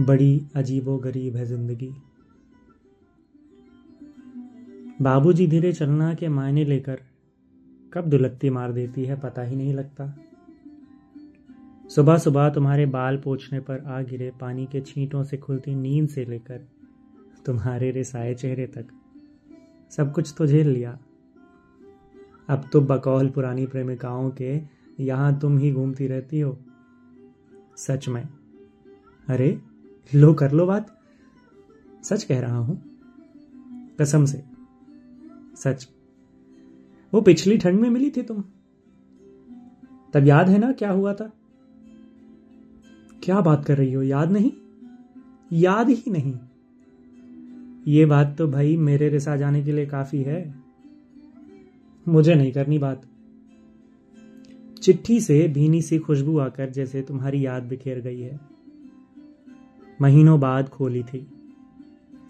बड़ी अजीबो गरीब है ज़िंदगी। बाबूजी धीरे चलना के मायने लेकर कब दुलत्ती मार देती है पता ही नहीं लगता। सुबह सुबह तुम्हारे बाल पोछने पर आ गिरे, पानी के छींटों से खुलती नींद से लेकर तुम्हारे रिसाए चेहरे तक। सब कुछ तो झेल लिया। अब तो बकौल पुरानी प्रेमिकाओं के यहाँ तुम ही घूमती रहती हो। सच में। अरे लो कर लो बात। सच कह रहा हूँ। कसम से। सच। वो पिछली ठंड में मिली थी तुम। तब याद है ना क्या हुआ था? क्या बात कर रही हो? याद नहीं? याद ही नहीं। ये बात तो भाई मेरे रिसा जाने के लिए काफ़ी है। मुझे नहीं करनी बात। चिट्ठी से भीनी सी खुशबू आकर जैसे तुम्हारी याद बिखेर गई है। महीनों बाद खोली थी।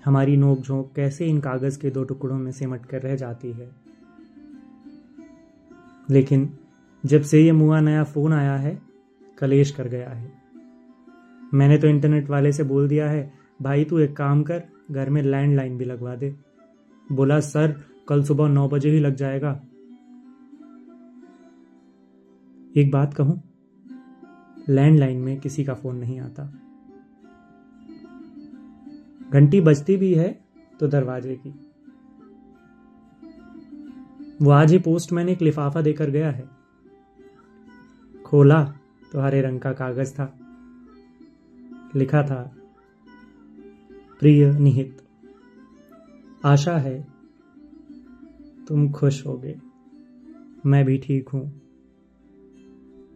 हमारी नोक झोंक कैसे इन कागज़ के दो टुकड़ों में सिमट कर रह जाती है। लेकिन जब से ये मुआ नया फ़ोन आया है, कलेश कर गया है। मैंने तो इंटरनेट वाले से बोल दिया है, भाई, तू एक काम कर, घर में लैंडलाइन भी लगवा दे। बोला, सर, कल सुबह नौ बजे ही लग जाएगा। एक बात कहूँ, लैंडलाइन में किसी का फ़ोन नहीं आता। घंटी बजती भी है तो दरवाजे की। वो आज ही पोस्टमैन एक लिफाफा देकर गया है। खोला तो हरे रंग का कागज़ था। लिखा था, प्रिय निहित, आशा है तुम खुश होगे। मैं भी ठीक हूँ।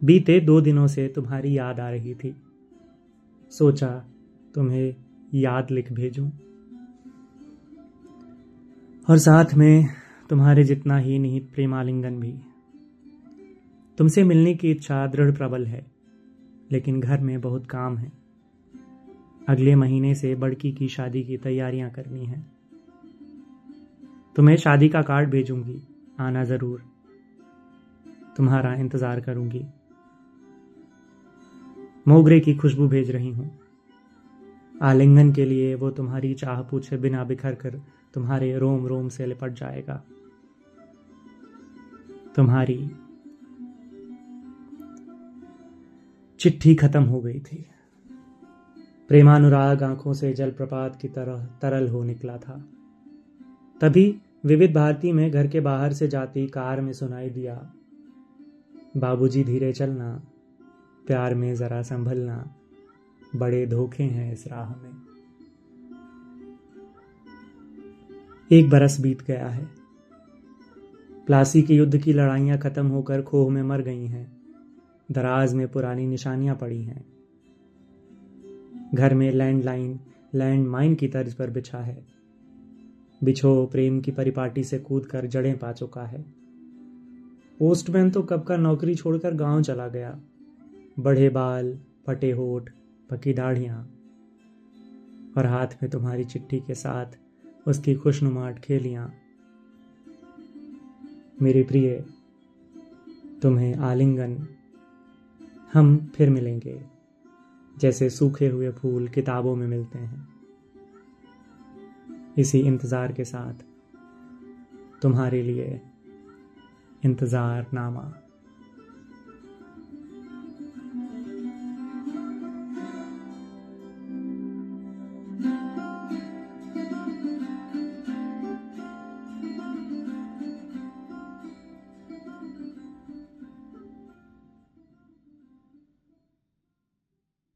बीते दो दिनों से तुम्हारी याद आ रही थी। सोचा तुम्हें याद लिख भेजूं। और साथ में तुम्हारे जितना ही निहित प्रेमालिंगन भी। तुमसे मिलने की इच्छा दृढ़ प्रबल है, लेकिन घर में बहुत काम है। अगले महीने से बड़की की शादी की तैयारियाँ करनी है। तुम्हें शादी का कार्ड भेजूँगी, आना ज़रूर। तुम्हारा इंतज़ार करूँगी। मोगरे की खुशबू भेज रही हूँ। आलिंगन के लिए वो तुम्हारी चाह पूछे बिना बिखर कर तुम्हारे रोम रोम से लिपट जाएगा। तुम्हारी चिट्ठी खत्म हो गई थी। प्रेमानुराग आँखों से जलप्रपात की तरह तरल हो निकला था। तभी विविध भारती में घर के बाहर से जाती कार में सुनाई दिया, बाबूजी धीरे चलना, प्यार में जरा संभलना। बड़े धोखे हैं इस राह में। एक बरस बीत गया है। प्लासी के युद्ध की लड़ाइयाँ खत्म होकर खोह में मर गई हैं। दराज में पुरानी निशानियाँ पड़ी हैं। घर में लैंडलाइन लैंड माइन की तर्ज पर बिछा है। बिछो प्रेम की परिपाटी से कूद कर जड़ें पा चुका है। पोस्टमैन तो कब का नौकरी छोड़कर गाँव चला गया। बढ़े बाल, फटे होठ पकी दाढ़ियाँ और हाथ में तुम्हारी चिट्ठी के साथ उसकी खुशनुमाट खेलियाँ मेरी प्रिय, तुम्हें आलिंगन, हम फिर मिलेंगे, जैसे सूखे हुए फूल किताबों में मिलते हैं। इसी इंतज़ार के साथ तुम्हारे लिए इंतज़ार नामा।